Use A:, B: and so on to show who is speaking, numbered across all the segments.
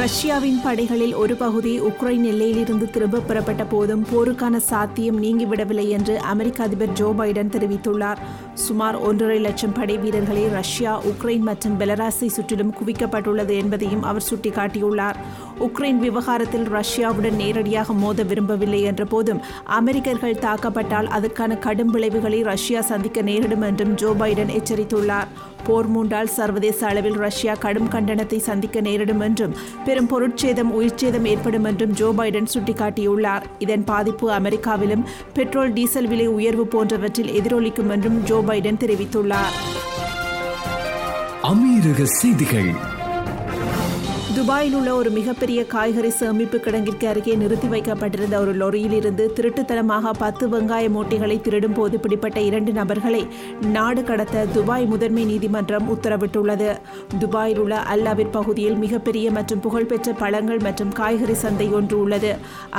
A: ரஷ்யாவின் படைகளில் ஒரு பகுதி உக்ரைன் எல்லையிலிருந்து திரும்ப பெறப்பட்ட போதும் போருக்கான சாத்தியம் நீங்கிவிடவில்லை என்று அமெரிக்க அதிபர் ஜோ பைடன் தெரிவித்துள்ளார். சுமார் ஒன்றரை லட்சம் படை வீரர்களை ரஷ்யா உக்ரைன் மற்றும் பெலராஸை சுற்றிலும் குவிக்கப்பட்டுள்ளது என்பதையும் அவர் சுட்டிக்காட்டியுள்ளார். உக்ரைன் விவகாரத்தில் ரஷ்யாவுடன் நேரடியாக மோத விரும்பவில்லை என்ற போதும் அமெரிக்கர்கள் தாக்கப்பட்டால் அதற்கான கடும் விளைவுகளை ரஷ்யா சந்திக்க நேரிடும் என்றும் ஜோ பைடன் எச்சரித்துள்ளார். போர் மூண்டால் சர்வதேச அளவில் ரஷ்யா கடும் கண்டனத்தை சந்திக்க நேரிடும் என்றும் பெரும் பொருட்சேதம் உயிர்ச்சேதம் ஏற்படும் என்றும் ஜோ பைடன் சுட்டிக்காட்டியுள்ளார். இதன் பாதிப்பு அமெரிக்காவிலும் பெட்ரோல் டீசல் விலை உயர்வு போன்றவற்றில் எதிரொலிக்கும் என்றும் ஜோ பைடன் தெரிவித்துள்ளார்.
B: அமீரக செய்திகள்.
A: துபாயில் உள்ள ஒரு மிகப்பெரிய காய்கறி சேமிப்பு கிடங்கிற்கு அருகே நிறுத்தி வைக்கப்பட்டிருந்த ஒரு லொரியில் இருந்து திருட்டுத்தனமாக பத்து வெங்காய மூட்டைகளை திருடும் போது பிடிப்பட்ட இரண்டு நபர்களை நாடு கடத்த துபாய் முதன்மை நீதிமன்றம் உத்தரவிட்டுள்ளது. துபாயில் உள்ள அல்லாவிர் பகுதியில் மிகப்பெரிய மற்றும் புகழ்பெற்ற பழங்கள் மற்றும் காய்கறி சந்தை ஒன்று உள்ளது.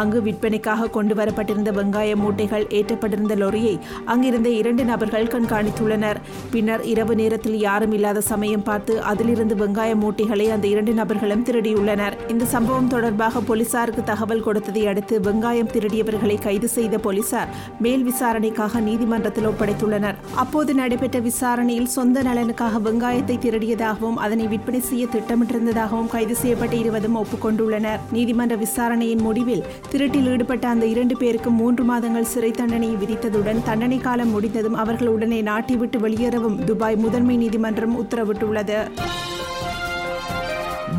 A: அங்கு விற்பனைக்காக கொண்டு வரப்பட்டிருந்த வெங்காய மூட்டைகள் ஏற்றப்பட்டிருந்த லொரியை அங்கிருந்த இரண்டு நபர்கள் கண்காணித்துள்ளனர். பின்னர் இரவு நேரத்தில் யாரும் இல்லாத சமயம் பார்த்து அதிலிருந்து வெங்காய மூட்டைகளை அந்த இரண்டு நபர்களும் திருடியுள்ளனர். இந்த சம்பவம் தொடர்பாக போலீசாருக்கு தகவல் கொடுத்ததை அடுத்து வெங்காயம் திருடியவர்களை கைது செய்த போலீசார் மேல் விசாரணைக்காக நீதிமன்றத்தில் ஒப்படைத்துள்ளனர். அப்போது நடைபெற்ற விசாரணையில் சொந்த நலனுக்காக வெங்காயத்தை திருடியதாகவும் அதனை விற்பனை செய்ய திட்டமிட்டிருந்ததாகவும் கைது செய்யப்பட்ட இருவதும் ஒப்புக்கொண்டுள்ளனர். நீதிமன்ற விசாரணையின் முடிவில் திருட்டில் ஈடுபட்ட அந்த இரண்டு பேருக்கு மூன்று மாதங்கள் சிறை தண்டனையை விதித்ததுடன் தண்டனை காலம் முடிந்ததும் அவர்கள் உடனே நாட்டை விட்டு வெளியேறவும் துபாய் முதன்மை நீதிமன்றம் உத்தரவிட்டுள்ளது.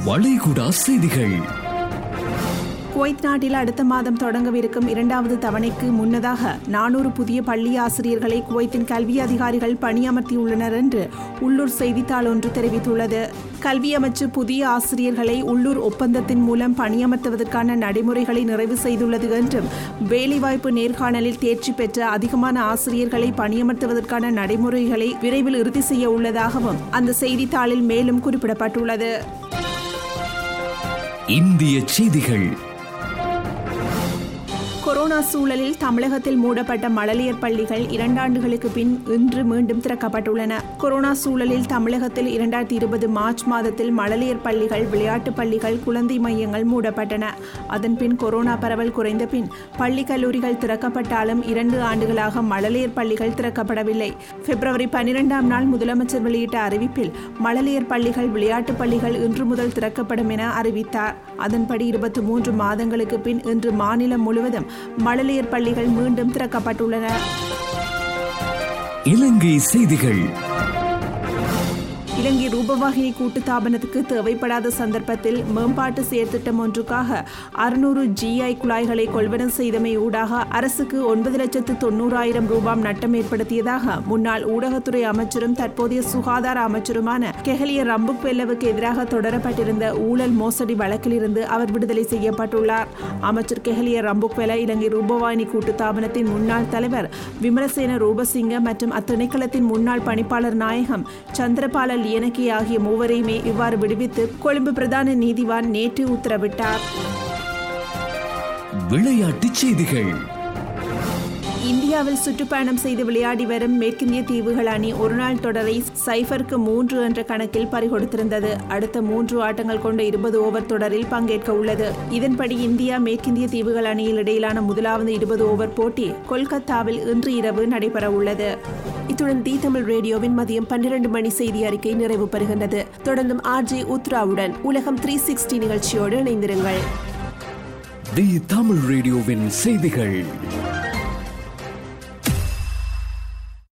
B: வளைகுடா செய்திகள்.
A: குவைத் நாட்டில் அடுத்த மாதம் தொடங்கவிருக்கும் இரண்டாவது தவணைக்கு முன்னதாக நானூறு புதிய பள்ளி ஆசிரியர்களை குவைத்தின் கல்வி அதிகாரிகள் பணியமர்த்தியுள்ளனர் என்று உள்ளூர் செய்தித்தாள் ஒன்று தெரிவித்துள்ளது. கல்வி அமைச்சு புதிய ஆசிரியர்களை உள்ளூர் ஒப்பந்தத்தின் மூலம் பணியமர்த்துவதற்கான நடைமுறைகளை நிறைவு செய்துள்ளது என்றும் வேலைவாய்ப்பு நேர்காணலில் தேர்ச்சி பெற்ற அதிகமான ஆசிரியர்களை பணியமர்த்துவதற்கான நடைமுறைகளை விரைவில் இறுதி செய்ய உள்ளதாகவும் அந்த செய்தித்தாளில் மேலும் குறிப்பிடப்பட்டுள்ளது.
B: இந்திய செய்திகள்.
A: கொரோனா சூழலில் தமிழகத்தில் மூடப்பட்ட மழலியர் பள்ளிகள் இரண்டாண்டுகளுக்கு பின் இன்று மீண்டும் திறக்கப்பட்டுள்ளன. கொரோனா சூழலில் தமிழகத்தில் இரண்டாயிரத்தி இருபது மார்ச் மாதத்தில் மழலியர் பள்ளிகள் விளையாட்டுப் பள்ளிகள் குழந்தை மையங்கள் மூடப்பட்டன. அதன்பின் கொரோனா பரவல் குறைந்த பின் பள்ளி கல்லூரிகள் திறக்கப்பட்டாலும் இரண்டு ஆண்டுகளாக மழலியர் பள்ளிகள் திறக்கப்படவில்லை. பிப்ரவரி பனிரெண்டாம் நாள் முதலமைச்சர் வெளியிட்ட அறிவிப்பில் மழலியர் பள்ளிகள் விளையாட்டு பள்ளிகள் இன்று முதல் திறக்கப்படும் என அறிவித்தார். அதன்படி இருபத்தி மூன்று மாதங்களுக்கு பின் இன்று மாநிலம் முழுவதும் மழலையர் பள்ளிகள் மீண்டும் திறக்கப்பட்டுள்ளன.
B: இலங்கை செய்திகள்.
A: இலங்கை ரூபவாகினி கூட்டுத்தாபனத்துக்கு தேவைப்படாத சந்தர்ப்பத்தில் மேம்பாட்டு செயற்திட்டம் ஒன்றுக்காக அறுநூறு ஜிஐ குழாய்களை கொள்வனம் செய்தமை ஊடாக அரசுக்கு ஒன்பது லட்சத்து தொண்ணூறாயிரம் ரூபாய் நட்டம் ஏற்படுத்தியதாக முன்னாள் ஊடகத்துறை அமைச்சரும் தற்போதைய சுகாதார அமைச்சருமான கெஹலிய ரம்புக் பெல்லவுக்கு எதிராக தொடரப்பட்டிருந்த ஊழல் மோசடி வழக்கிலிருந்து அவர் விடுதலை செய்யப்பட்டுள்ளார். அமைச்சர் கெஹலிய ரம்புக் பெல இலங்கை ரூபவாகினி கூட்டுத்தாபனத்தின் முன்னாள் தலைவர் விமலசேன ரூபசிங்க மற்றும் அத்திணைக்களத்தின் முன்னாள் பணிப்பாளர் நாயகம் சந்திரபால லியனகி ஆகிய மூவரையுமே இவ்வாறு விடுவித்து கொழும்பு பிரதான நீதிவான் நேற்று உத்தரவிட்டார்.
B: விளையாட்டுச் செய்திகள்.
A: இந்தியாவில் சுற்றுப்பயணம் செய்து விளையாடி வரும் மேற்கிந்திய தீவுகள் அணி ஒருநாள் தொடரை சைஃபருக்கு மூன்று என்ற கணக்கில் பறிகொடுத்திருந்தது. அடுத்த மூன்று ஆட்டங்கள் கொண்ட இருபது ஓவர் தொடரில் பங்கேற்க உள்ளது. இதன்படி இந்தியா மேற்கிந்திய தீவுகள் அணியில் இடையிலான முதலாவது இருபது ஓவர் போட்டி கொல்கத்தாவில் இன்று இரவு நடைபெற உள்ளது இத்துடன் தி தமிழ் ரேடியோவின் மதியம் பன்னிரண்டு மணி செய்தி அறிக்கை நிறைவு பெறுகின்றது. தொடர்ந்தும் ஆர்ஜி உத்ராவுடன் உலகம் த்ரீ சிக்ஸ்டி நிகழ்ச்சியோடு இணைந்திருங்கள்.
B: தி தமிழ் ரேடியோவின் செய்திகள்.